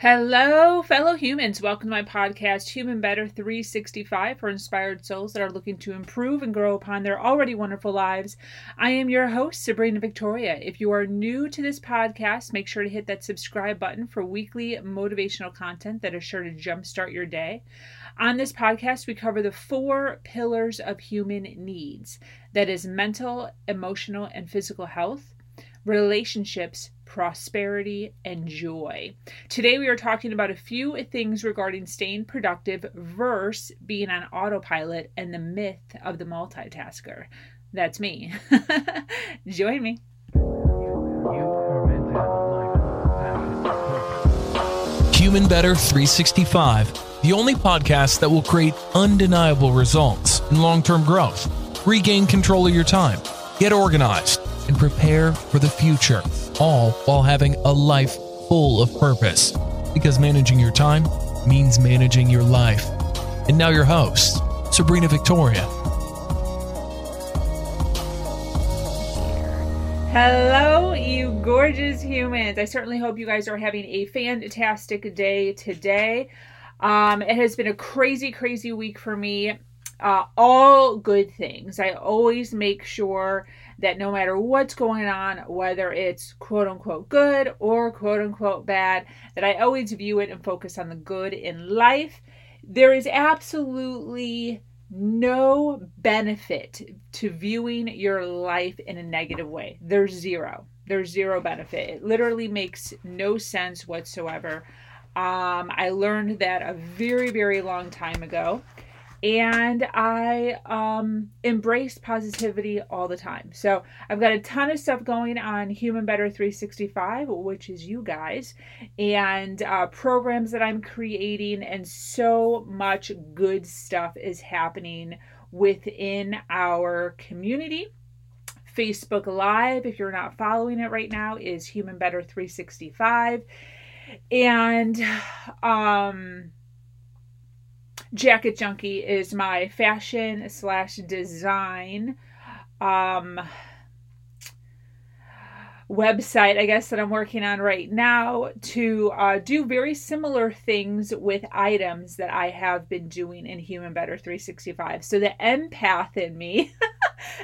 Hello, fellow humans. Welcome to my podcast, Human Better 365, for inspired souls that are looking to improve and grow upon their already wonderful lives. I am your host, Sabrina Victoria. If you are new to this podcast, make sure to hit that subscribe button for weekly motivational content that is sure to jumpstart your day. On this podcast, we cover the four pillars of human needs that is, mental, emotional, and physical health, relationships, prosperity, and joy. Today, we are talking about a few things regarding staying productive versus being on autopilot and the myth of the multitasker. That's me. Join me. Human Better 365, the only podcast that will create undeniable results in long term growth. Regain control of your time, get organized, prepare for the future all while having a life full of purpose. Because managing your time means managing your life. And now, your host, Sabrina Victoria. Hello, you gorgeous humans. I certainly hope you guys are having a fantastic day today. Um, it has been a crazy, crazy week for me. Uh, all good things. I always make sure that no matter what's going on, whether it's quote unquote good or quote unquote bad, that I always view it and focus on the good in life. There is absolutely no benefit to viewing your life in a negative way. There's zero. There's zero benefit. It literally makes no sense whatsoever. Um, I learned that a very, very long time ago and I um, embrace positivity all the time. So I've got a ton of stuff going on Human Better 365, which is you guys, and uh, programs that I'm creating, and so much good stuff is happening within our community. Facebook Live, if you're not following it right now, is Human Better 365. And um Jacket Junkie is my fashion slash design um, website, I guess, that I'm working on right now to uh, do very similar things with items that I have been doing in Human Better 365. So the empath in me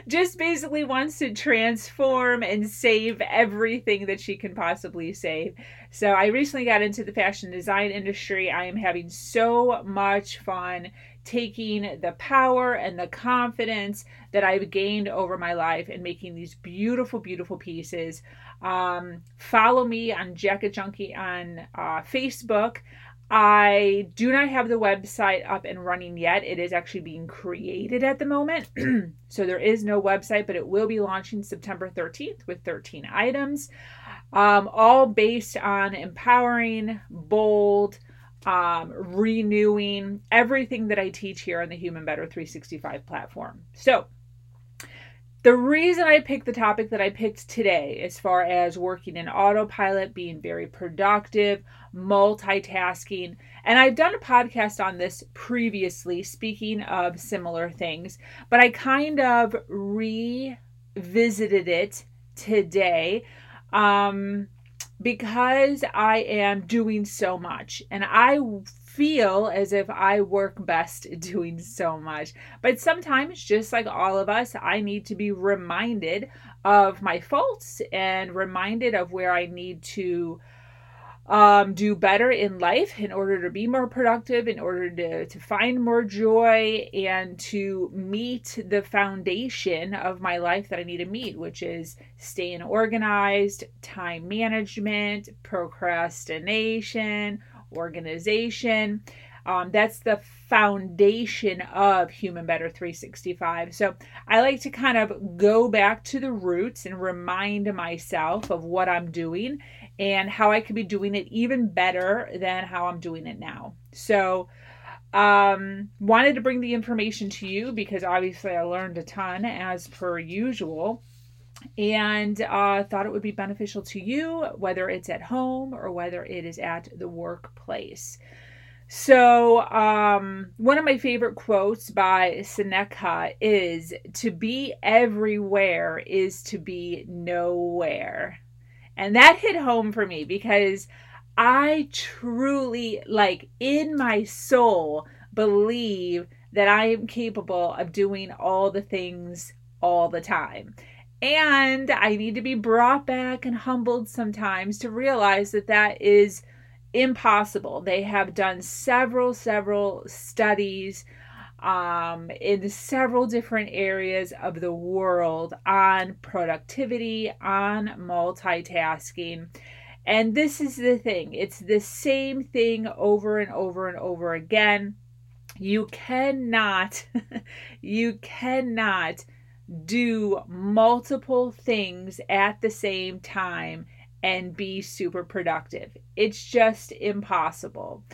just basically wants to transform and save everything that she can possibly save. So I recently got into the fashion design industry. I am having so much fun taking the power and the confidence that I've gained over my life and making these beautiful, beautiful pieces. Um, follow me on Jacket Junkie on uh, Facebook. I do not have the website up and running yet. It is actually being created at the moment. so there is no website, but it will be launching September 13th with 13 items, um, all based on empowering, bold, um, renewing everything that I teach here on the Human Better 365 platform. So the reason I picked the topic that I picked today, as far as working in autopilot, being very productive, multitasking, and I've done a podcast on this previously, speaking of similar things, but I kind of revisited it today um, because I am doing so much and I feel as if I work best doing so much. But sometimes, just like all of us, I need to be reminded of my faults and reminded of where I need to um, do better in life in order to be more productive, in order to, to find more joy, and to meet the foundation of my life that I need to meet, which is staying organized, time management, procrastination, organization. Um, that's the foundation of Human Better 365. So I like to kind of go back to the roots and remind myself of what I'm doing and how I could be doing it even better than how I'm doing it now. So um wanted to bring the information to you because obviously I learned a ton as per usual and uh, thought it would be beneficial to you, whether it's at home or whether it is at the workplace. So, um, one of my favorite quotes by Seneca is To be everywhere is to be nowhere. And that hit home for me because I truly, like in my soul, believe that I am capable of doing all the things all the time. And I need to be brought back and humbled sometimes to realize that that is impossible. They have done several, several studies um, in several different areas of the world on productivity, on multitasking. And this is the thing it's the same thing over and over and over again. You cannot, you cannot do multiple things at the same time and be super productive. It's just impossible.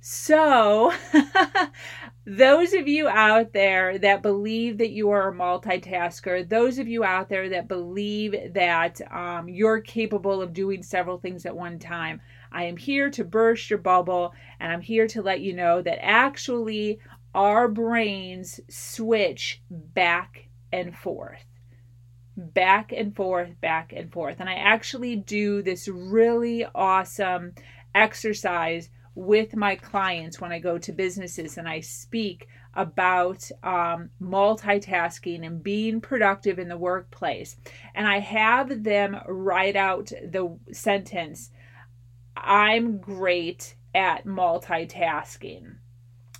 So, those of you out there that believe that you are a multitasker, those of you out there that believe that um, you're capable of doing several things at one time, I am here to burst your bubble and I'm here to let you know that actually our brains switch back and forth. Back and forth, back and forth. And I actually do this really awesome exercise with my clients when I go to businesses and I speak about um, multitasking and being productive in the workplace. And I have them write out the sentence I'm great at multitasking.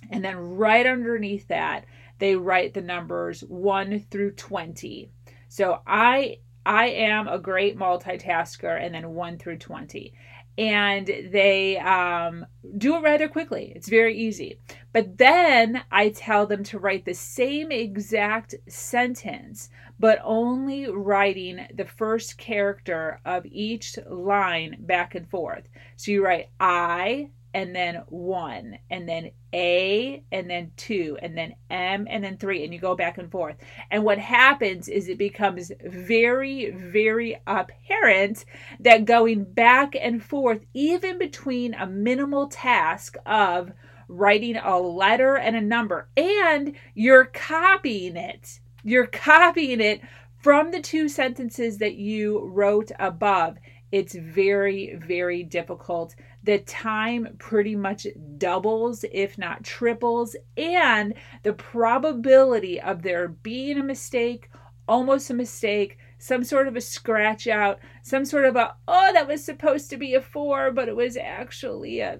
And then right underneath that, they write the numbers 1 through 20. So I I am a great multitasker and then 1 through 20 and they um, do it rather quickly. It's very easy. But then I tell them to write the same exact sentence, but only writing the first character of each line back and forth. So you write I, and then one, and then A, and then two, and then M, and then three, and you go back and forth. And what happens is it becomes very, very apparent that going back and forth, even between a minimal task of writing a letter and a number, and you're copying it, you're copying it from the two sentences that you wrote above it's very, very difficult. The time pretty much doubles, if not triples, and the probability of there being a mistake, almost a mistake, some sort of a scratch out, some sort of a, oh, that was supposed to be a four, but it was actually a,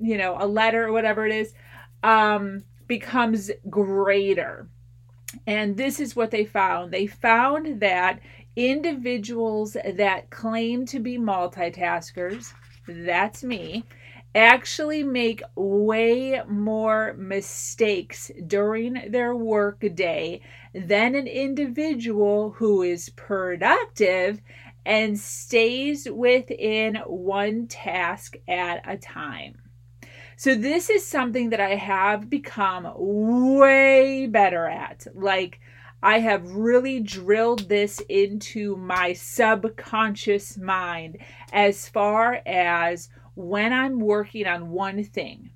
you know, a letter or whatever it is, um, becomes greater. And this is what they found. They found that individuals that claim to be multitaskers, that's me, actually make way more mistakes during their work day than an individual who is productive and stays within one task at a time. So, this is something that I have become way better at. Like, I have really drilled this into my subconscious mind as far as when I'm working on one thing,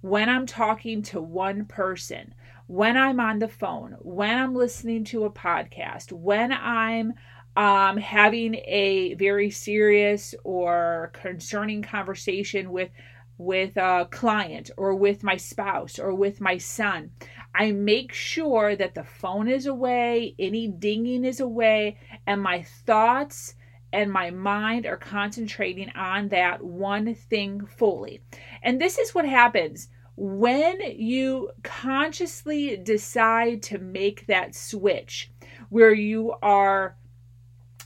when I'm talking to one person, when I'm on the phone, when I'm listening to a podcast, when I'm um, having a very serious or concerning conversation with with a client or with my spouse or with my son. I make sure that the phone is away, any dinging is away, and my thoughts and my mind are concentrating on that one thing fully. And this is what happens when you consciously decide to make that switch where you are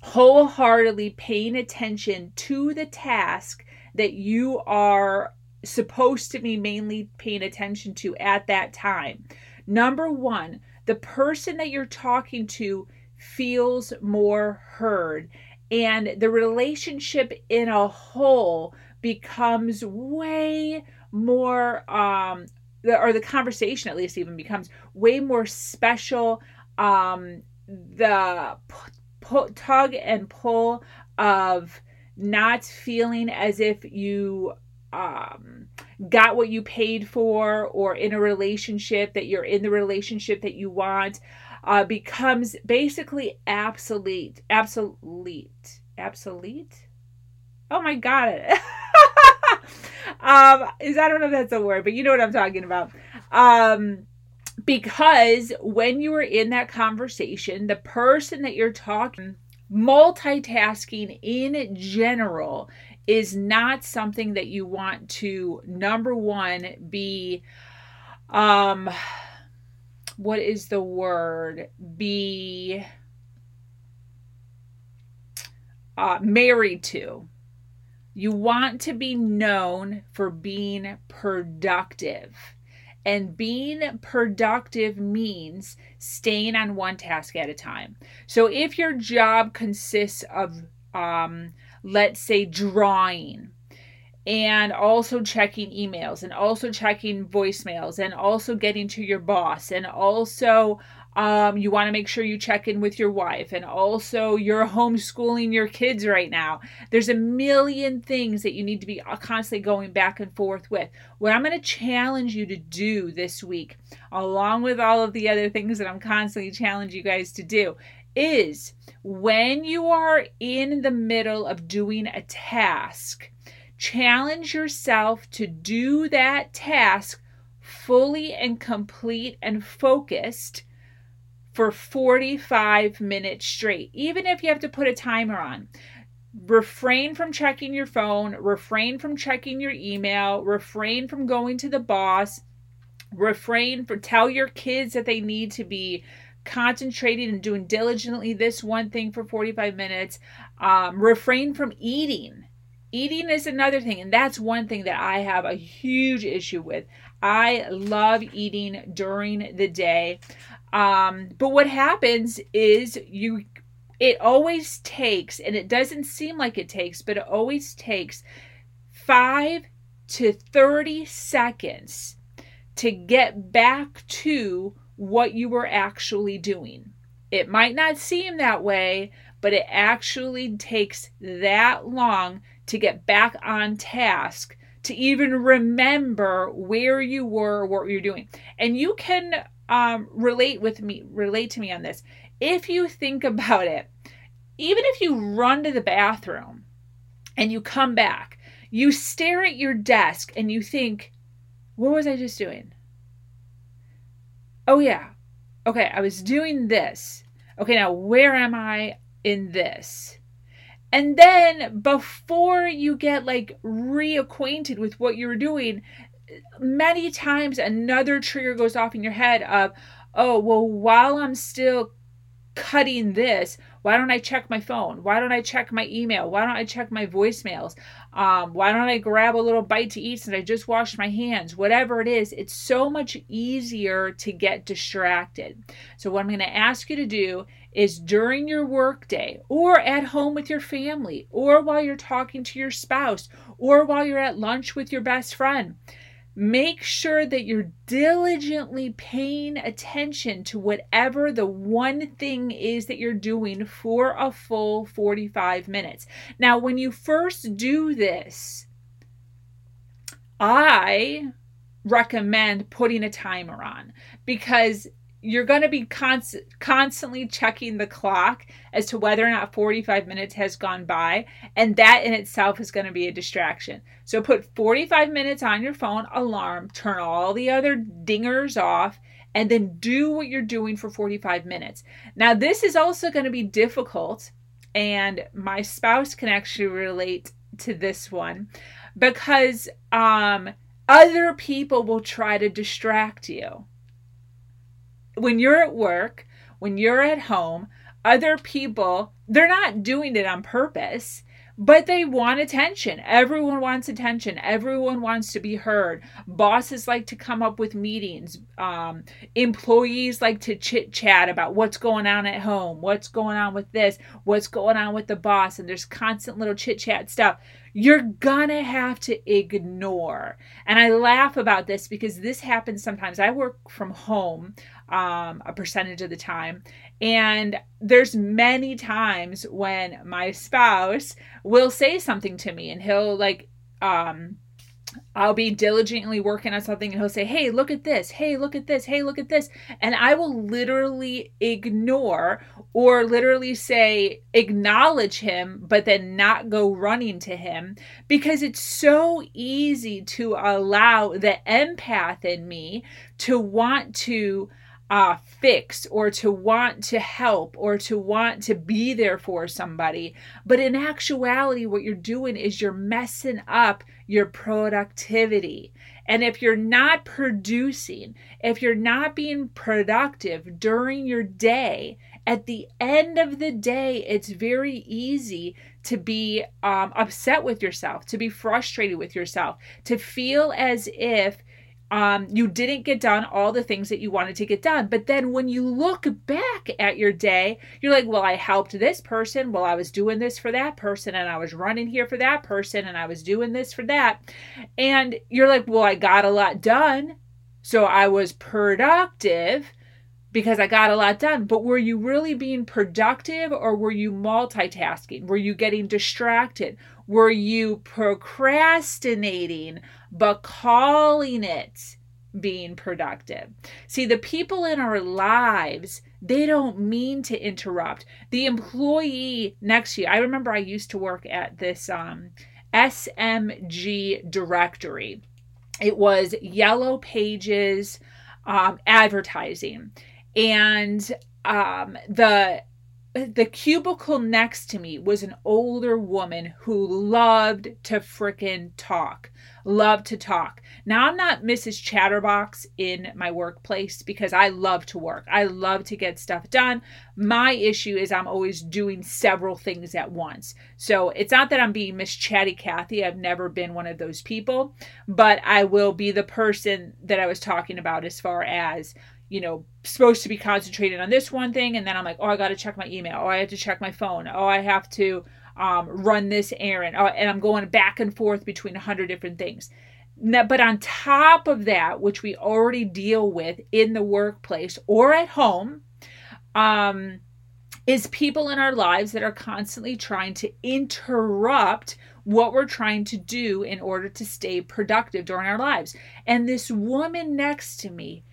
wholeheartedly paying attention to the task that you are supposed to be mainly paying attention to at that time. Number one, the person that you're talking to feels more heard, and the relationship in a whole becomes way more, um, or the conversation at least even becomes way more special. Um, the p- tug and pull of not feeling as if you um, got what you paid for or in a relationship that you're in the relationship that you want uh, becomes basically obsolete obsolete obsolete oh my god um, is I don't know if that's a word, but you know what I'm talking about. Um, because when you are in that conversation, the person that you're talking, multitasking in general is not something that you want to number one be um what is the word? Be uh, married to. You want to be known for being productive. And being productive means staying on one task at a time. So if your job consists of, um, let's say, drawing, and also checking emails, and also checking voicemails, and also getting to your boss, and also um, you want to make sure you check in with your wife, and also you're homeschooling your kids right now. There's a million things that you need to be uh, constantly going back and forth with. What I'm going to challenge you to do this week, along with all of the other things that I'm constantly challenging you guys to do, is when you are in the middle of doing a task, challenge yourself to do that task fully and complete and focused for 45 minutes straight, even if you have to put a timer on. Refrain from checking your phone, refrain from checking your email, refrain from going to the boss, refrain for tell your kids that they need to be concentrating and doing diligently this one thing for 45 minutes. Um, refrain from eating. Eating is another thing, and that's one thing that I have a huge issue with. I love eating during the day. Um, but what happens is you it always takes, and it doesn't seem like it takes, but it always takes five to 30 seconds to get back to what you were actually doing. It might not seem that way, but it actually takes that long to get back on task to even remember where you were, what you're doing. And you can um, relate with me, relate to me on this. If you think about it, even if you run to the bathroom and you come back, you stare at your desk and you think, what was I just doing? Oh, yeah. Okay, I was doing this. Okay, now where am I in this? And then before you get like reacquainted with what you're doing, many times another trigger goes off in your head of, oh, well, while I'm still cutting this, why don't I check my phone? Why don't I check my email? Why don't I check my voicemails? Um, why don't I grab a little bite to eat since I just washed my hands? Whatever it is, it's so much easier to get distracted. So, what I'm going to ask you to do is during your workday or at home with your family or while you're talking to your spouse or while you're at lunch with your best friend Make sure that you're diligently paying attention to whatever the one thing is that you're doing for a full 45 minutes. Now, when you first do this, I recommend putting a timer on because you're going to be const- constantly checking the clock as to whether or not 45 minutes has gone by and that in itself is going to be a distraction. So put 45 minutes on your phone alarm turn all the other dingers off and then do what you're doing for 45 minutes. Now this is also going to be difficult and my spouse can actually relate to this one because um other people will try to distract you when you're at work, when you're at home, other people, they're not doing it on purpose, but they want attention. Everyone wants attention. Everyone wants to be heard. Bosses like to come up with meetings. Um, employees like to chit chat about what's going on at home, what's going on with this, what's going on with the boss, and there's constant little chit chat stuff you're gonna have to ignore. And I laugh about this because this happens sometimes. I work from home um, a percentage of the time. And there's many times when my spouse will say something to me and he'll like, um, I'll be diligently working on something and he'll say, Hey, look at this. Hey, look at this. Hey, look at this. And I will literally ignore or literally say, acknowledge him, but then not go running to him because it's so easy to allow the empath in me to want to uh, fix or to want to help or to want to be there for somebody. But in actuality, what you're doing is you're messing up your productivity. And if you're not producing, if you're not being productive during your day, at the end of the day, it's very easy to be um, upset with yourself, to be frustrated with yourself, to feel as if um, you didn't get done all the things that you wanted to get done. But then when you look back at your day, you're like, well, I helped this person. Well, I was doing this for that person, and I was running here for that person, and I was doing this for that. And you're like, well, I got a lot done. So I was productive because I got a lot done. But were you really being productive or were you multitasking? Were you getting distracted? Were you procrastinating but calling it being productive? See, the people in our lives, they don't mean to interrupt. The employee next to you, I remember I used to work at this um, SMG directory. It was yellow pages um, advertising. And um, the the cubicle next to me was an older woman who loved to frickin' talk. Loved to talk. Now, I'm not Mrs. Chatterbox in my workplace because I love to work. I love to get stuff done. My issue is I'm always doing several things at once. So it's not that I'm being Miss Chatty Cathy. I've never been one of those people, but I will be the person that I was talking about as far as you know, supposed to be concentrated on this one thing, and then I'm like, oh, I got to check my email. Oh, I have to check my phone. Oh, I have to um, run this errand. Oh, and I'm going back and forth between a hundred different things. Now, but on top of that, which we already deal with in the workplace or at home, um, is people in our lives that are constantly trying to interrupt what we're trying to do in order to stay productive during our lives. And this woman next to me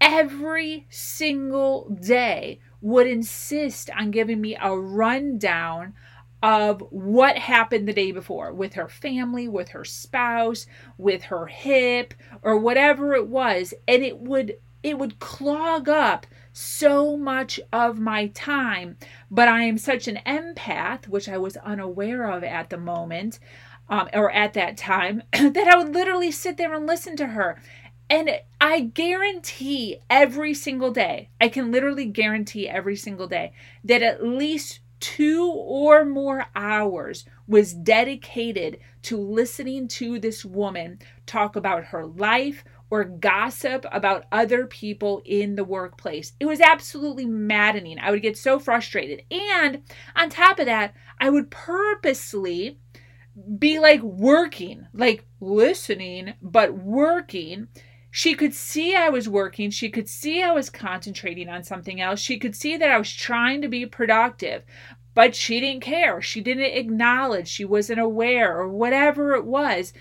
every single day would insist on giving me a rundown of what happened the day before with her family, with her spouse, with her hip, or whatever it was, and it would it would clog up so much of my time. But I am such an empath, which I was unaware of at the moment, um, or at that time, that I would literally sit there and listen to her. And I guarantee every single day, I can literally guarantee every single day that at least two or more hours was dedicated to listening to this woman talk about her life or gossip about other people in the workplace. It was absolutely maddening. I would get so frustrated. And on top of that, I would purposely be like working, like listening, but working she could see I was working. She could see I was concentrating on something else. She could see that I was trying to be productive, but she didn't care. She didn't acknowledge. She wasn't aware or whatever it was.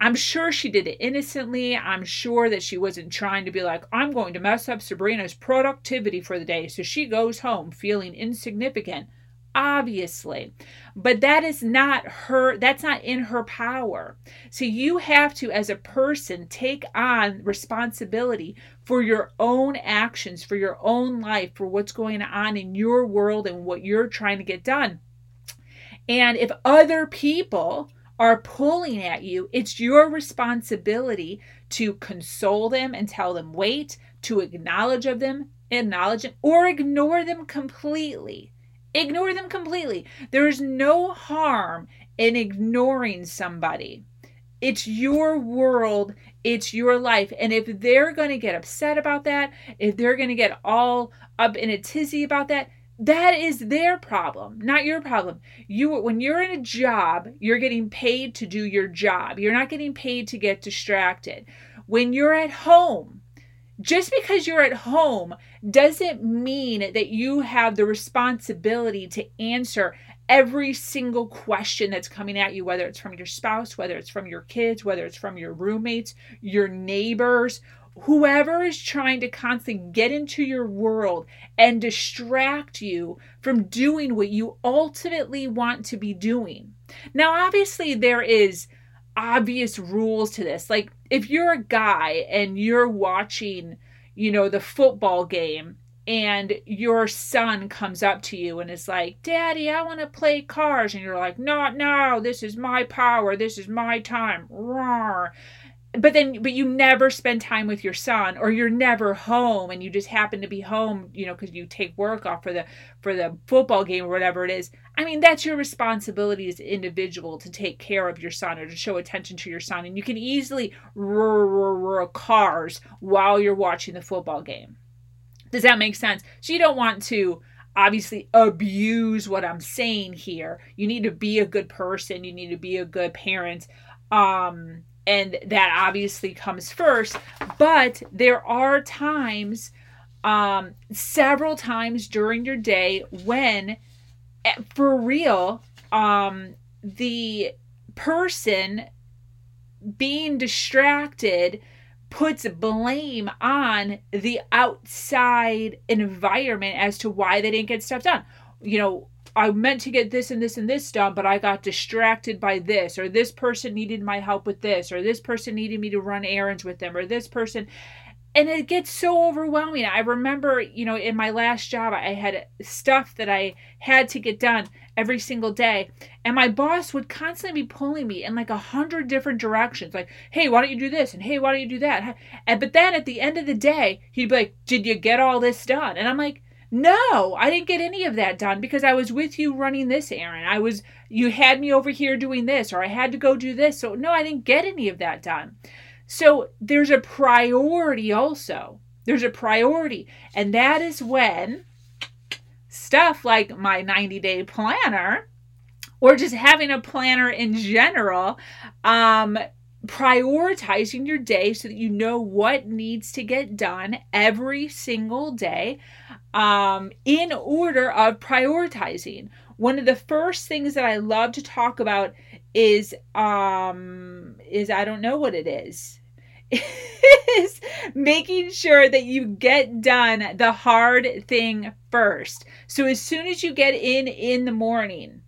I'm sure she did it innocently. I'm sure that she wasn't trying to be like, I'm going to mess up Sabrina's productivity for the day. So she goes home feeling insignificant obviously but that is not her that's not in her power. So you have to as a person take on responsibility for your own actions for your own life for what's going on in your world and what you're trying to get done. And if other people are pulling at you it's your responsibility to console them and tell them wait to acknowledge of them acknowledge them or ignore them completely Ignore them completely. There is no harm in ignoring somebody. It's your world, it's your life. And if they're going to get upset about that, if they're going to get all up in a tizzy about that, that is their problem, not your problem. You when you're in a job, you're getting paid to do your job. You're not getting paid to get distracted. When you're at home, just because you're at home doesn't mean that you have the responsibility to answer every single question that's coming at you, whether it's from your spouse, whether it's from your kids, whether it's from your roommates, your neighbors, whoever is trying to constantly get into your world and distract you from doing what you ultimately want to be doing. Now, obviously, there is obvious rules to this. Like, if you're a guy and you're watching, you know, the football game and your son comes up to you and is like, Daddy, I want to play cars. And you're like, No, no, this is my power. This is my time. Roar but then but you never spend time with your son or you're never home and you just happen to be home you know because you take work off for the for the football game or whatever it is. I mean that's your responsibility as an individual to take care of your son or to show attention to your son. And you can easily roar cars while you're watching the football game. Does that make sense? So you don't want to obviously abuse what i'm saying here. You need to be a good person. You need to be a good parent. Um and that obviously comes first but there are times um several times during your day when eh, for real um the person being distracted puts blame on the outside environment as to why they didn't get stuff done. You know I meant to get this and this and this done, but I got distracted by this, or this person needed my help with this, or this person needed me to run errands with them, or this person. And it gets so overwhelming. I remember, you know, in my last job, I had stuff that I had to get done every single day. And my boss would constantly be pulling me in like a hundred different directions. Like, hey, why don't you do this? And hey, why don't you do that? And but then at the end of the day, he'd be like, Did you get all this done? And I'm like, no, I didn't get any of that done because I was with you running this errand. I was you had me over here doing this or I had to go do this. So no, I didn't get any of that done. So there's a priority also. There's a priority. And that is when stuff like my 90 day planner or just having a planner in general um, prioritizing your day so that you know what needs to get done every single day um, in order of prioritizing. One of the first things that I love to talk about is um, is I don't know what it is. is making sure that you get done the hard thing first. So as soon as you get in in the morning,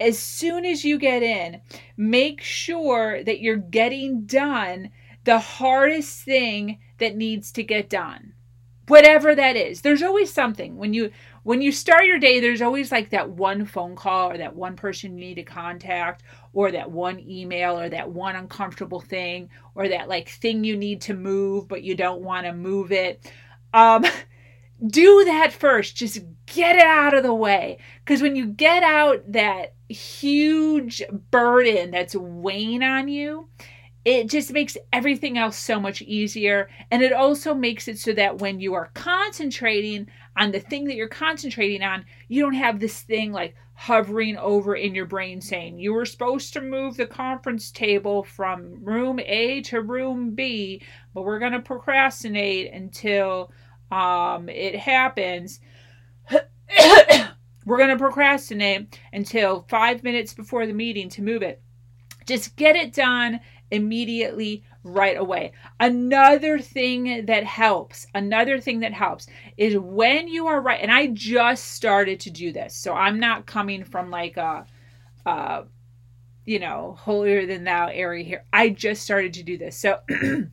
as soon as you get in, make sure that you're getting done the hardest thing that needs to get done. Whatever that is. There's always something. When you when you start your day, there's always like that one phone call or that one person you need to contact or that one email or that one uncomfortable thing or that like thing you need to move but you don't want to move it. Um do that first. Just get it out of the way. Because when you get out that huge burden that's weighing on you, it just makes everything else so much easier. And it also makes it so that when you are concentrating on the thing that you're concentrating on, you don't have this thing like hovering over in your brain saying, You were supposed to move the conference table from room A to room B, but we're going to procrastinate until um, it happens. We're going to procrastinate until five minutes before the meeting to move it. Just get it done immediately, right away. Another thing that helps, another thing that helps is when you are right, and I just started to do this, so I'm not coming from like a, uh, you know, holier than thou area here. I just started to do this. So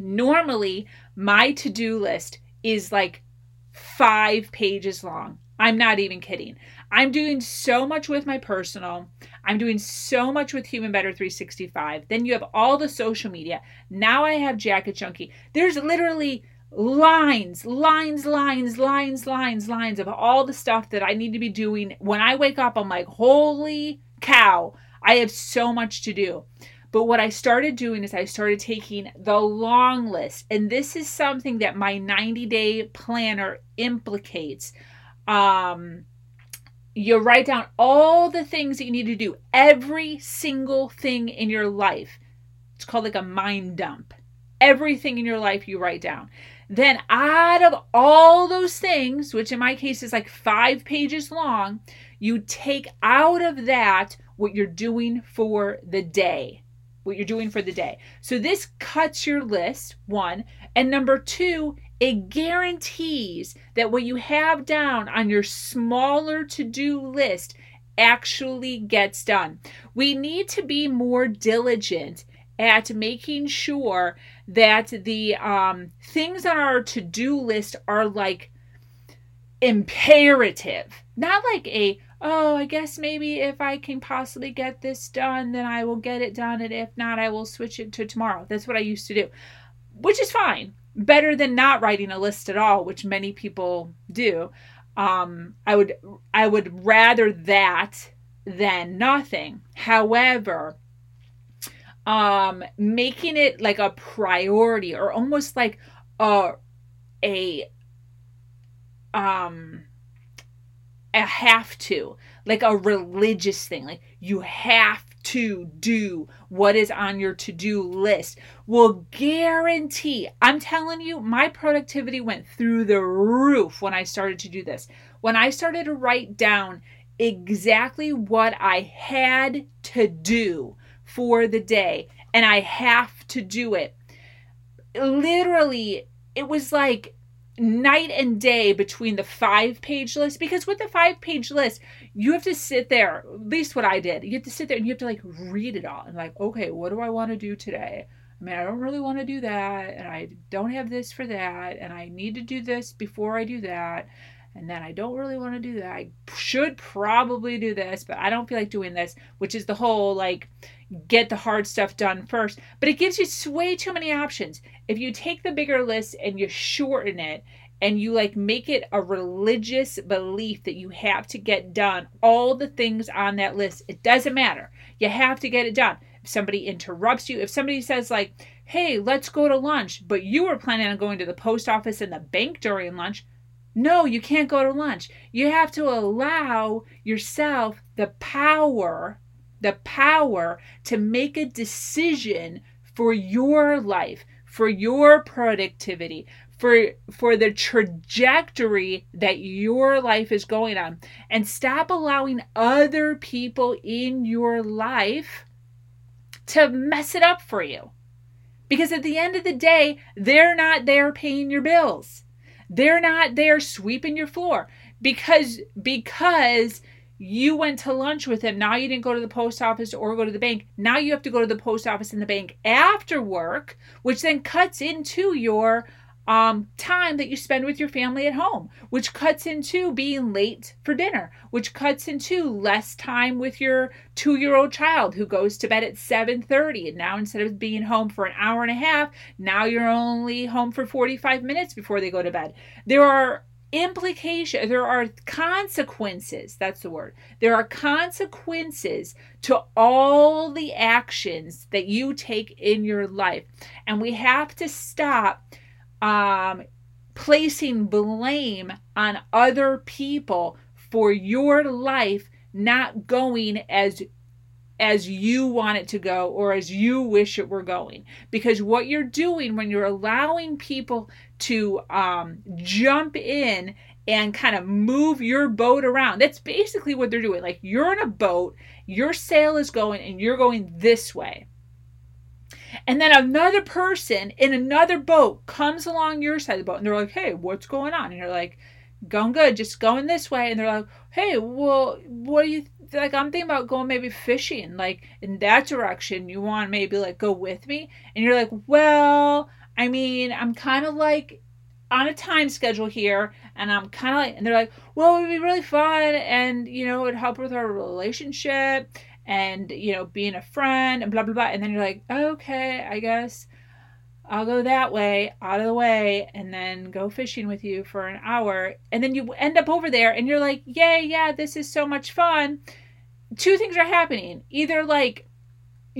normally my to do list is like five pages long. I'm not even kidding. I'm doing so much with my personal. I'm doing so much with Human Better 365. Then you have all the social media. Now I have Jacket Junkie. There's literally lines, lines, lines, lines, lines, lines of all the stuff that I need to be doing. When I wake up, I'm like, holy cow, I have so much to do. But what I started doing is I started taking the long list. And this is something that my 90 day planner implicates. Um, you write down all the things that you need to do, every single thing in your life. It's called like a mind dump. Everything in your life you write down. then out of all those things, which in my case is like five pages long, you take out of that what you're doing for the day. What you're doing for the day. So this cuts your list, one. And number two, it guarantees that what you have down on your smaller to do list actually gets done. We need to be more diligent at making sure that the um, things on our to do list are like imperative, not like a oh, I guess maybe if I can possibly get this done, then I will get it done. And if not, I will switch it to tomorrow. That's what I used to do, which is fine. Better than not writing a list at all, which many people do. Um, I would I would rather that than nothing. However, um, making it like a priority or almost like a a um a have to like a religious thing like you have to do what is on your to-do list will guarantee i'm telling you my productivity went through the roof when i started to do this when i started to write down exactly what i had to do for the day and I have to do it. Literally, it was like night and day between the five page list because with the five page list, you have to sit there, at least what I did. You have to sit there and you have to like read it all and like, okay, what do I want to do today? I mean, I don't really want to do that, and I don't have this for that, and I need to do this before I do that and then I don't really want to do that. I should probably do this, but I don't feel like doing this, which is the whole like get the hard stuff done first. But it gives you way too many options. If you take the bigger list and you shorten it and you like make it a religious belief that you have to get done all the things on that list, it doesn't matter. You have to get it done. If somebody interrupts you, if somebody says like, "Hey, let's go to lunch," but you were planning on going to the post office and the bank during lunch, no, you can't go to lunch. You have to allow yourself the power, the power to make a decision for your life, for your productivity, for for the trajectory that your life is going on and stop allowing other people in your life to mess it up for you. Because at the end of the day, they're not there paying your bills. They're not there sweeping your floor because because you went to lunch with him. Now you didn't go to the post office or go to the bank. Now you have to go to the post office and the bank after work, which then cuts into your um, time that you spend with your family at home, which cuts into being late for dinner, which cuts into less time with your two-year-old child who goes to bed at 7:30. And now instead of being home for an hour and a half, now you're only home for 45 minutes before they go to bed. There are implications there are consequences that's the word. There are consequences to all the actions that you take in your life. And we have to stop um, placing blame on other people for your life not going as as you want it to go or as you wish it were going. Because what you're doing when you're allowing people to um, jump in and kind of move your boat around that's basically what they're doing like you're in a boat your sail is going and you're going this way and then another person in another boat comes along your side of the boat and they're like, hey, what's going on? And you're like, going good, just going this way. And they're like, hey, well, what do you like? I'm thinking about going maybe fishing, like in that direction. You want maybe like go with me? And you're like, well, I mean, I'm kind of like on a time schedule here and I'm kind of like and they're like well it would be really fun and you know it would help with our relationship and you know being a friend and blah blah blah. And then you're like okay i guess i'll go that way out of the way and then go fishing with you for an hour. And then you end up over there and you're like yay yeah this is so much fun. Two things are happening. Either like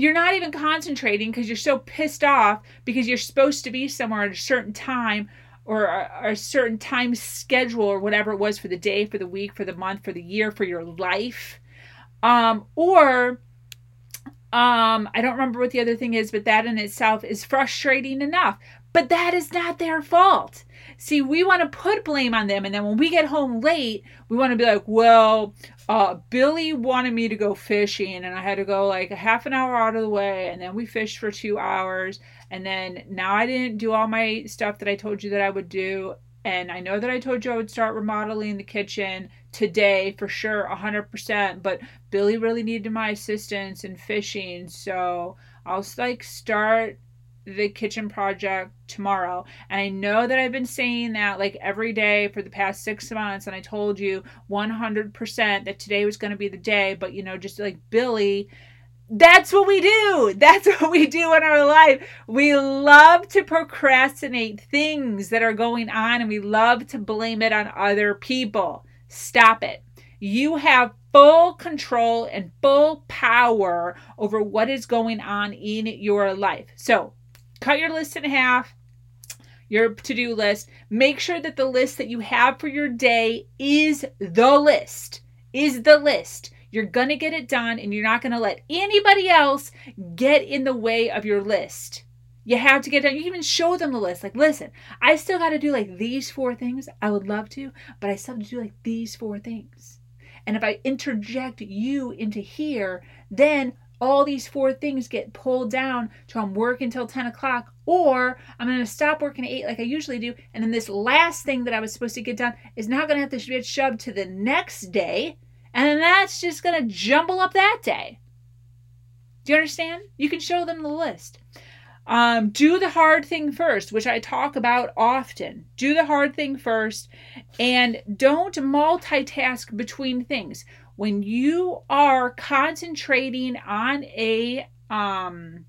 you're not even concentrating because you're so pissed off because you're supposed to be somewhere at a certain time or a, a, certain time schedule or whatever it was for the day, for the week, for the month, for the year, for your life. Um, or um, I don't remember what the other thing is, but that in itself is frustrating enough. But that is not their fault. See, we want to put blame on them. And then when we get home late, we want to be like, well, uh, Billy wanted me to go fishing and I had to go like a half an hour out of the way. And then we fished for two hours. And then now I didn't do all my stuff that I told you that I would do. And I know that I told you I would start remodeling the kitchen today for sure, 100%. But Billy really needed my assistance in fishing. So I'll like start the kitchen project tomorrow. And I know that I've been saying that like every day for the past six months. And I told you 100% that today was going to be the day. But, you know, just like Billy, that's what we do. That's what we do in our life. We love to procrastinate things that are going on and we love to blame it on other people. Stop it. You have full control and full power over what is going on in your life. So, cut your list in half, your to do list. Make sure that the list that you have for your day is the list, is the list. You're going to get it done and you're not going to let anybody else get in the way of your list. You have to get done. You even show them the list. Like, listen, I still got to do like these four things. I would love to, but I still have to do like these four things. And if I interject you into here, then all these four things get pulled down to I'm working until 10 o'clock, or I'm going to stop working at 8 like I usually do. And then this last thing that I was supposed to get done is now going to have to get shoved to the next day. And then that's just going to jumble up that day. Do you understand? You can show them the list. Um, do the hard thing first, which I talk about often. Do the hard thing first and don't multitask between things when you are concentrating on a um,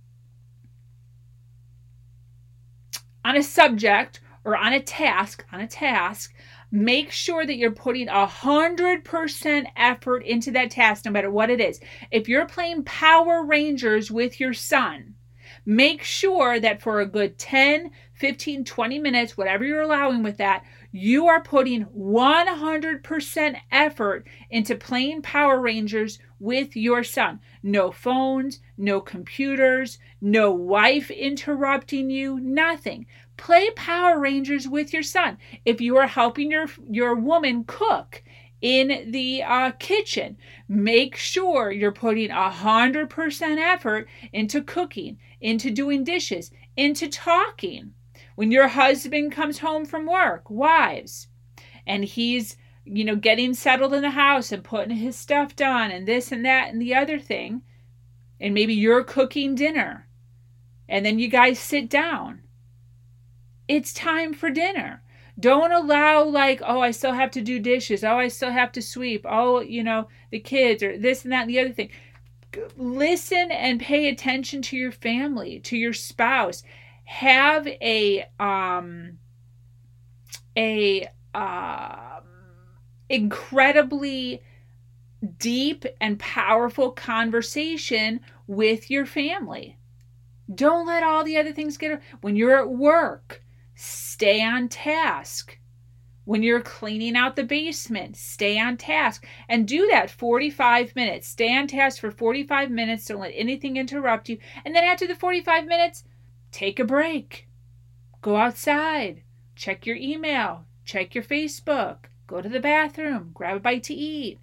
on a subject or on a task on a task make sure that you're putting a hundred percent effort into that task no matter what it is. If you're playing power rangers with your son make sure that for a good 10 15 20 minutes whatever you're allowing with that you are putting 100% effort into playing Power Rangers with your son. No phones, no computers, no wife interrupting you, nothing. Play Power Rangers with your son. If you are helping your, your woman cook, in the uh, kitchen. Make sure you're putting hundred percent effort into cooking, into doing dishes, into talking. When your husband comes home from work, wives, and he's, you know, getting settled in the house and putting his stuff done and this and that and the other thing, and maybe you're cooking dinner, and then you guys sit down. It's time for dinner. Don't allow, like, oh, I still have to do dishes. Oh, I still have to sweep. Oh, you know, the kids or this and that and the other thing listen and pay attention to your family, to your spouse have a um a um incredibly deep and powerful conversation with your family. Don't let all the other things get when you're at work, stay on task. When you're cleaning out the basement, stay on task and do that 45 minutes. Stay on task for 45 minutes. Don't let anything interrupt you. And then after the 45 minutes, take a break. Go outside, check your email, check your Facebook, go to the bathroom, grab a bite to eat.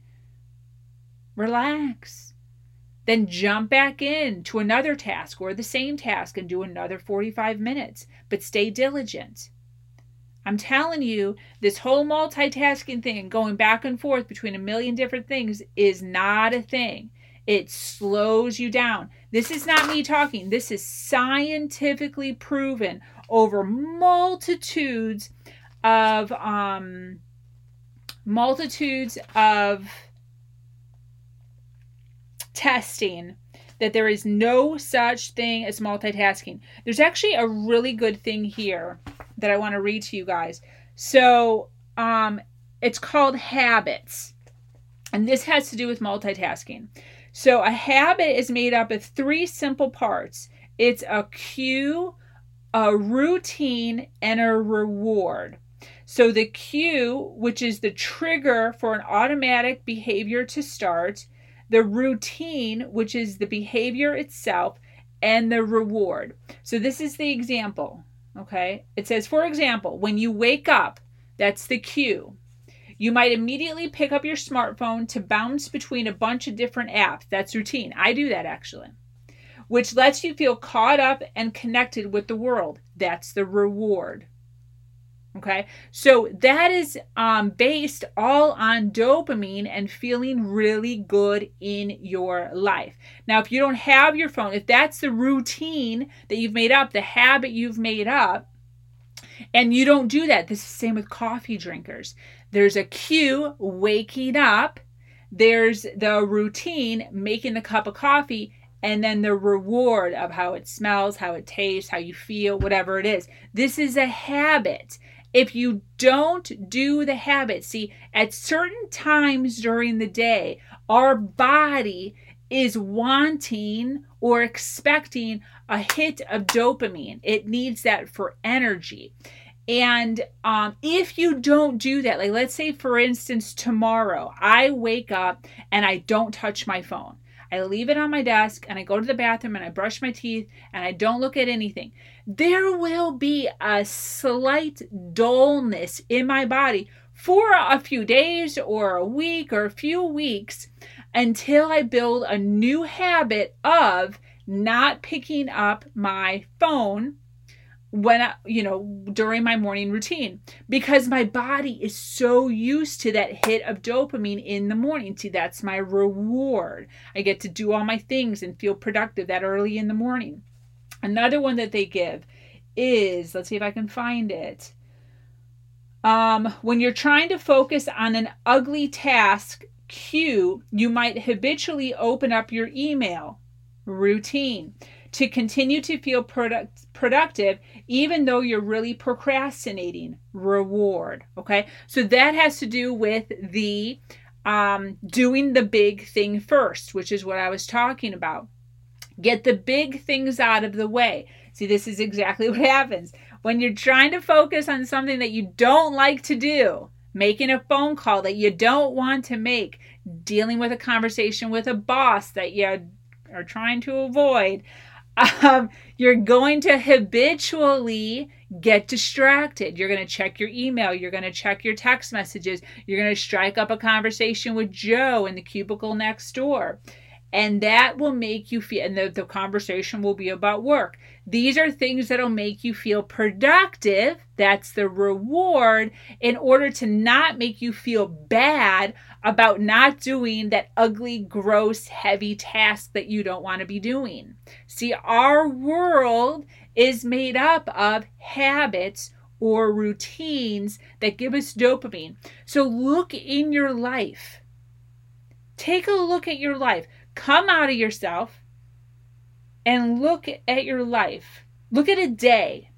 Relax. Then jump back in to another task or the same task and do another 45 minutes, but stay diligent. I'm telling you, this whole multitasking thing, going back and forth between a million different things, is not a thing. It slows you down. This is not me talking. This is scientifically proven over multitudes of um, multitudes of testing that there is no such thing as multitasking. There's actually a really good thing here that I want to read to you guys. So, um, it's called habits. And this has to do with multitasking. So a habit is made up of three simple parts it's a cue, a routine, and a reward. So the cue, which is the trigger for an automatic behavior to start, the routine, which is the behavior itself, and the reward. So this is the example. Okay. It says, for example, when you wake up, that's the cue. You might immediately pick up your smartphone to bounce between a bunch of different apps. That's routine. I do that actually, which lets you feel caught up and connected with the world. That's the reward. Okay, so that is um, based all on dopamine and feeling really good in your life. Now, if you don't have your phone, if that's the routine that you've made up, the habit you've made up, and you don't do that, this is the same with coffee drinkers. There's a cue, waking up, there's the routine, making the cup of coffee, and then the reward of how it smells, how it tastes, how you feel, whatever it is. This is a habit if you don't do the habit, see, at certain times during the day, our body is wanting or expecting a hit of dopamine. It needs that for energy. And um, if you don't do that, like let's say, for instance, tomorrow I wake up and I don't touch my phone. I leave it on my desk and I go to the bathroom and I brush my teeth and I don't look at anything. There will be a slight dullness in my body for a few days or a week or a few weeks until I build a new habit of not picking up my phone when I, you know during my morning routine because my body is so used to that hit of dopamine in the morning. See that's my reward. I get to do all my things and feel productive that early in the morning. Another one that they give is let's see if i can find it. Um, when you're trying to focus on an ugly task cue you might habitually open up your email routine to continue to feel product, productive even though you're really procrastinating. Reward okay? So that has to do with the um, doing the big thing first which is what i was talking about. Get the big things out of the way. See this is exactly what happens. When you're trying to focus on something that you don't like to do making a phone call that you don't want to make dealing with a conversation with a boss that you are trying to avoid um, you're going to habitually get distracted. You're going to check your email. You're going to check your text messages. You're going to strike up a conversation with Joe in the cubicle next door. And that will make you feel, and the, the conversation will be about work. These are things that'll make you feel productive. That's the reward in order to not make you feel bad about not doing that ugly, gross, heavy task that you don't want to be doing. See, our world is made up of habits or routines that give us dopamine. So look in your life. Take a look at your life. Come out of yourself and look at your life. Look at a day.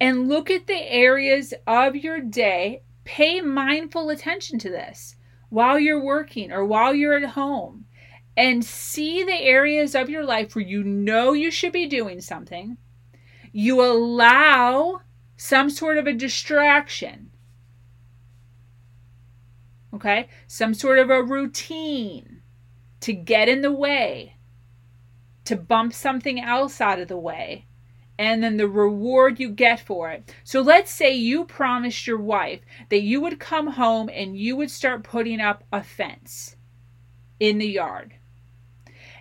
And look at the areas of your day pay mindful attention to this while you're working or while you're at home and see the areas of your life where you know you should be doing something. You allow some sort of a distraction. Okay? Some sort of a routine to get in the way, to bump something else out of the way and then the reward you get for it. So let's say you promised your wife that you would come home and you would start putting up a fence in the yard.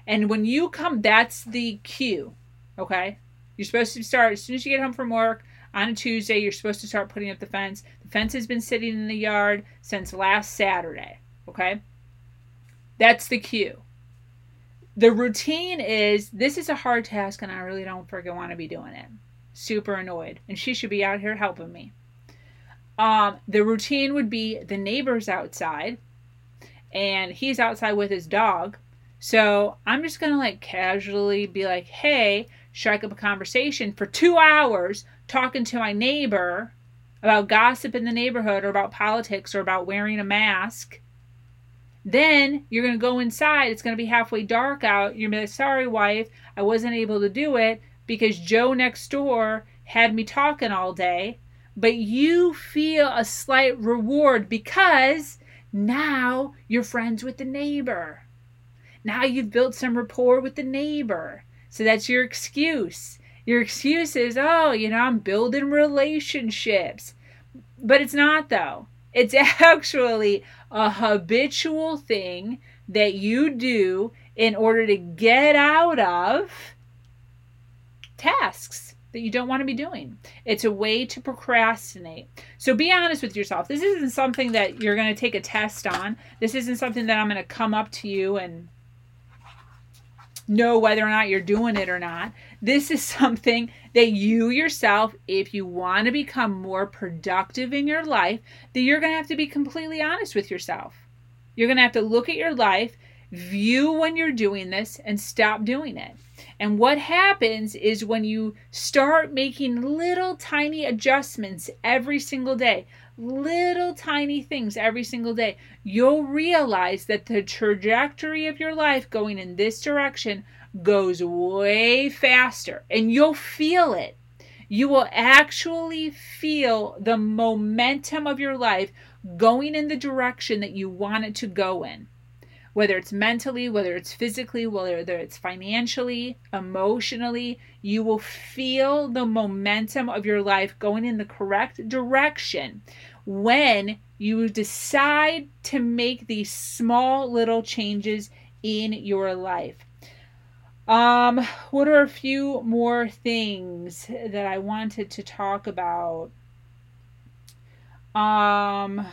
And when you come, that's the cue, okay? You're supposed to start as soon as you get home from work on a Tuesday, you're supposed to start putting up the fence. The fence has been sitting in the yard since last Saturday, okay? That's the cue the routine is this is a hard task and I really don't freaking want to be doing it. Super annoyed. And she should be out here helping me. Um, the routine would be the neighbor's outside and he's outside with his dog. So I'm just going to like casually be like, hey, strike up a conversation for two hours talking to my neighbor about gossip in the neighborhood or about politics or about wearing a mask then you're going to go inside. It's going to be halfway dark out. You're going to be like, sorry, wife, I wasn't able to do it because Joe next door had me talking all day. But you feel a slight reward because now you're friends with the neighbor. Now you've built some rapport with the neighbor. So that's your excuse. Your excuse is, oh, you know, I'm building relationships. But it's not, though. It's actually a habitual thing that you do in order to get out of tasks that you don't want to be doing. It's a way to procrastinate. So be honest with yourself. This isn't something that you're going to take a test on. This isn't something that I'm going to come up to you and know whether or not you're doing it or not. This is something that you yourself, if you want to become more productive in your life, that you're going to have to be completely honest with yourself. You're going to have to look at your life, view when you're doing this, and stop doing it. And what happens is when you start making little tiny adjustments every single day, little tiny things every single day, you'll realize that the trajectory of your life going in this direction goes way faster and you'll feel it. You will actually feel the momentum of your life going in the direction that you want it to go in. Whether it's mentally, whether it's physically, whether it's financially, emotionally, you will feel the momentum of your life going in the correct direction when you decide to make these small little changes in your life. Um, what are a few more things that I wanted to talk about? Um,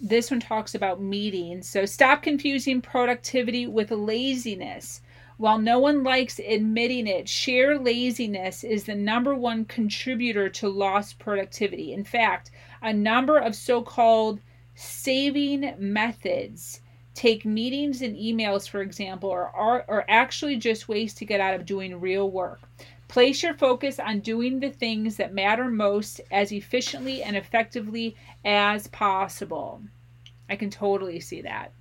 this one talks about meetings. So stop confusing productivity with laziness. While no one likes admitting it, sheer laziness is the number one contributor to lost productivity. In fact, a number of so called saving methods take meetings and emails, for example, or are, are actually just ways to get out of doing real work. Place your focus on doing the things that matter most as efficiently and effectively as possible. I can totally see that.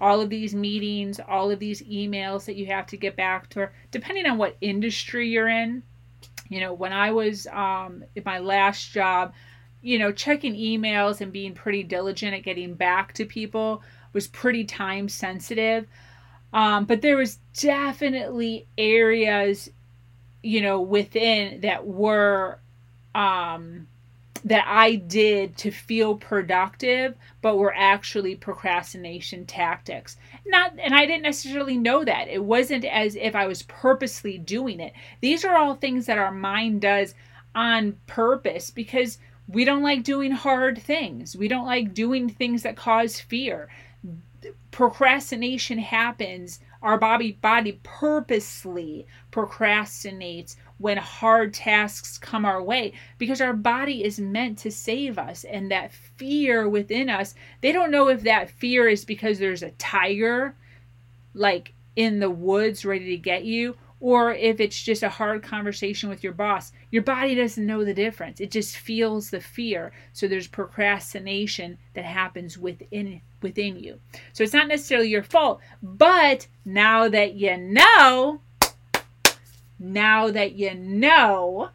All of these meetings, all of these emails that you have to get back to, depending on what industry you're in. You know, when I was um, in my last job, you know, checking emails and being pretty diligent at getting back to people was pretty time sensitive. Um, but there was definitely areas, you know, within that were um, that I did to feel productive, but were actually procrastination tactics. Not and I didn't necessarily know that. It wasn't as if I was purposely doing it. These are all things that our mind does on purpose because we don't like doing hard things. We don't like doing things that cause fear. Procrastination happens. Our body body purposely procrastinates when hard tasks come our way because our body is meant to save us and that fear within us they don't know if that fear is because there's a tiger like in the woods ready to get you or if it's just a hard conversation with your boss. Your body doesn't know the difference. It just feels the fear. So there's procrastination that happens within within you. So it's not necessarily your fault but now that you know now that you know,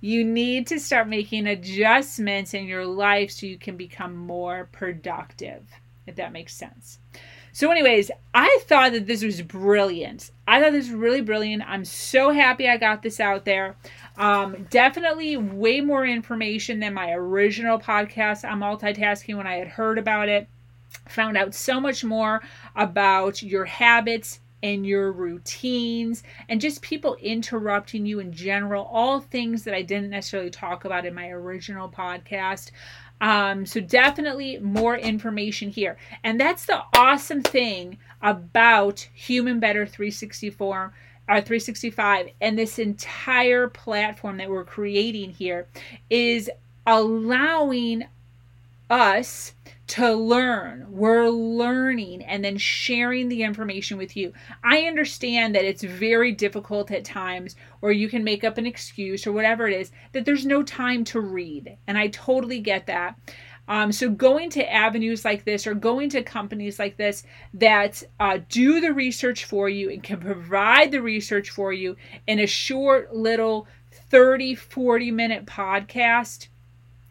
you need to start making adjustments in your life so you can become more productive, if that makes sense. So, anyways, I thought that this was brilliant. I thought this was really brilliant. I'm so happy I got this out there. Um, definitely way more information than my original podcast on multitasking when I had heard about it. Found out so much more about your habits, and your routines and just people interrupting you in general, all things that I didn't necessarily talk about in my original podcast. Um, so definitely more information here. And that's the awesome thing about Human Better 364 our 365 and this entire platform that we're creating here is allowing us to learn. We're learning and then sharing the information with you. I understand that it's very difficult at times where you can make up an excuse or whatever it is that there's no time to read. And I totally get that. Um, so going to avenues like this or going to companies like this that uh, do the research for you and can provide the research for you in a short little 30, 40 minute podcast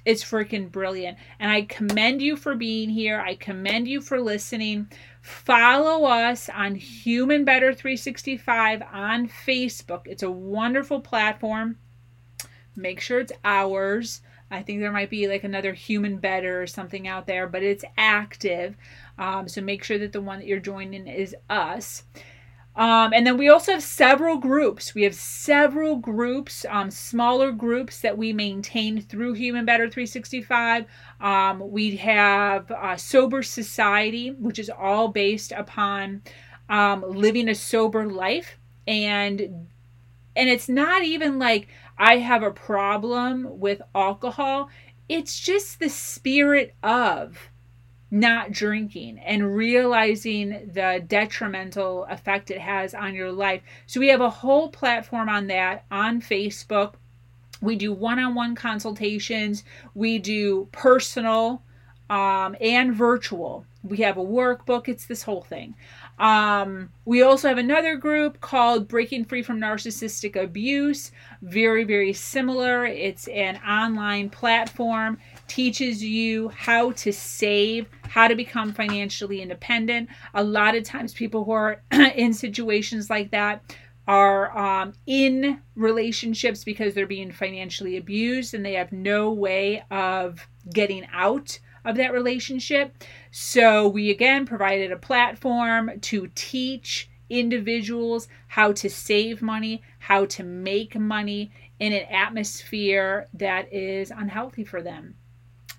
it's freaking brilliant. And I commend you for being here. I commend you for listening. Follow us on Human Better 365 on Facebook. It's a wonderful platform. Make sure it's ours. I think there might be like another Human Better or something out there, but it's active. Um, so make sure that the one that you're joining is us. Um, and then we also have several groups. We have several groups, um, smaller groups that we maintain through Human Better 365. Um, we have uh, Sober Society, which is all based upon um, living a sober life, and and it's not even like I have a problem with alcohol. It's just the spirit of not drinking and realizing the detrimental effect it has on your life. So we have a whole platform on that on Facebook. We do one on one consultations, we do personal um, and virtual. We have a workbook, it's this whole thing. Um, we also have another group called Breaking Free from Narcissistic Abuse. Very, very similar. It's an online platform teaches you how to save, how to become financially independent. A lot of times, people who are in situations like that are um, in relationships because they're being financially abused and they have no way of getting out of that relationship. So, we again provided a platform to teach individuals how to save money, how to make money in an atmosphere that is unhealthy for them.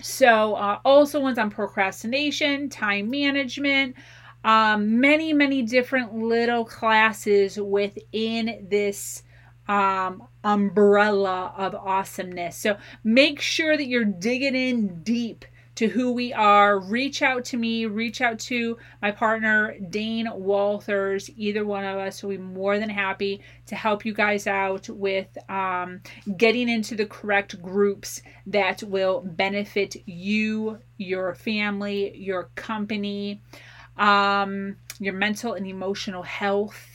So, uh, also ones on procrastination, time management, um, many, many different little classes within this um, umbrella of awesomeness. So, make sure that you're digging in deep to who we are, reach out to me, reach out to my partner, Dane Walters. Either one of us will be more than happy to help you guys out with um, getting into the correct groups that will benefit you, your family, your company, um, your mental and emotional health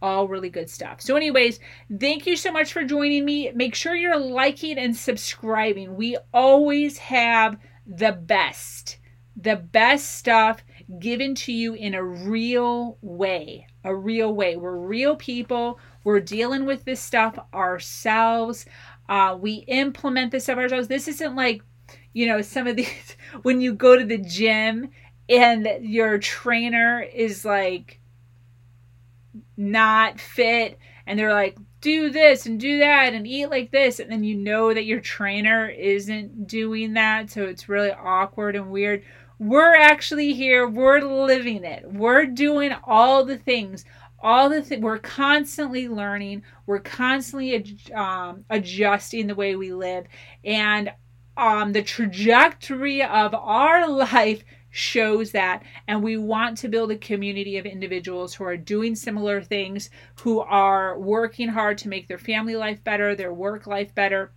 all really good stuff. So, anyways, thank you so much for joining me. Make sure you're liking and subscribing. We always have the best, the best stuff given to you in a real way. A real way. We're real people. We're dealing with this stuff ourselves. Uh, we implement this stuff ourselves. This isn't like, you know, some of these, when you go to the gym and your trainer is like not fit and they're like, do this and do that and eat like this. And then you know that your trainer isn't doing that. So it's really awkward and weird. We're actually here. We're living it. We're doing all the things. All the th- we're constantly learning. We're constantly um, adjusting the way we live. And um, the trajectory of our life shows that. And we want to build a community of individuals who are doing similar things, who are working hard to make their family life better, their work life better.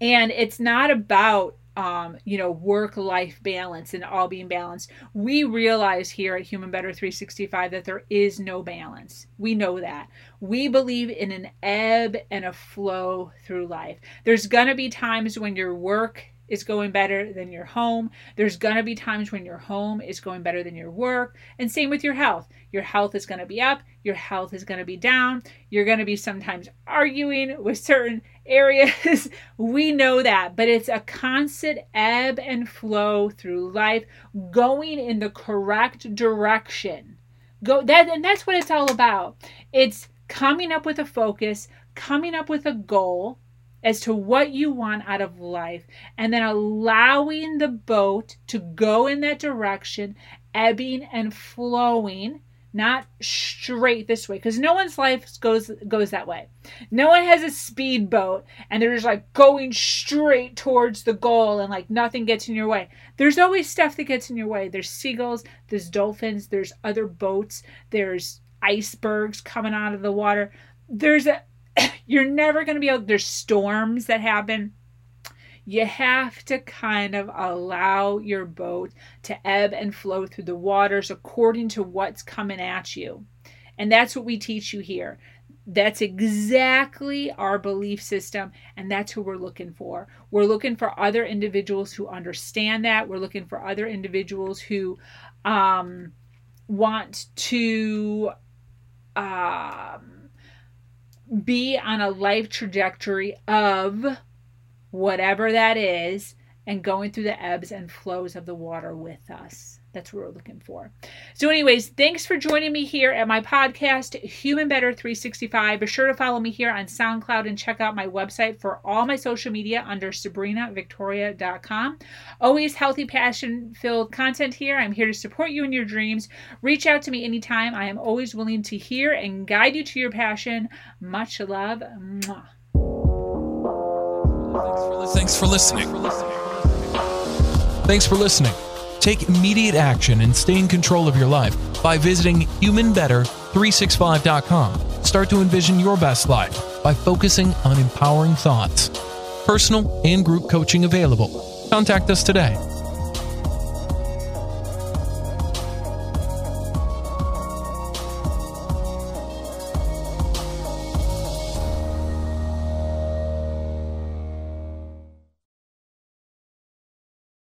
And it's not about um, you know, work life balance and all being balanced. We realize here at Human Better 365 that there is no balance. We know that. We believe in an ebb and a flow through life. There's going to be times when your work is going better than your home. There's going to be times when your home is going better than your work. And same with your health. Your health is going to be up, your health is going to be down. You're going to be sometimes arguing with certain areas. we know that, but it's a constant ebb and flow through life, going in the correct direction. Go that and that's what it's all about. It's coming up with a focus, coming up with a goal, as to what you want out of life and then allowing the boat to go in that direction, ebbing and flowing, not straight this way because no one's life goes goes that way. No one has a speedboat and they're just like going straight towards the goal and like nothing gets in your way. There's always stuff that gets in your way. There's seagulls, there's dolphins, there's other boats, there's icebergs coming out of the water. There's a you're never going to be able, there's storms that happen. You have to kind of allow your boat to ebb and flow through the waters according to what's coming at you. And that's what we teach you here. That's exactly our belief system, and that's who we're looking for. We're looking for other individuals who understand that. We're looking for other individuals who um, want to um, be on a life trajectory of whatever that is and going through the ebbs and flows of the water with us. That's what we're looking for. So, anyways, thanks for joining me here at my podcast, Human Better 365. Be sure to follow me here on SoundCloud and check out my website for all my social media under sabrinavictoria.com. Always healthy, passion filled content here. I'm here to support you in your dreams. Reach out to me anytime. I am always willing to hear and guide you to your passion. Much love. Mwah. Thanks for listening. Thanks for listening. Take immediate action and stay in control of your life by visiting humanbetter365.com. Start to envision your best life by focusing on empowering thoughts. Personal and group coaching available. Contact us today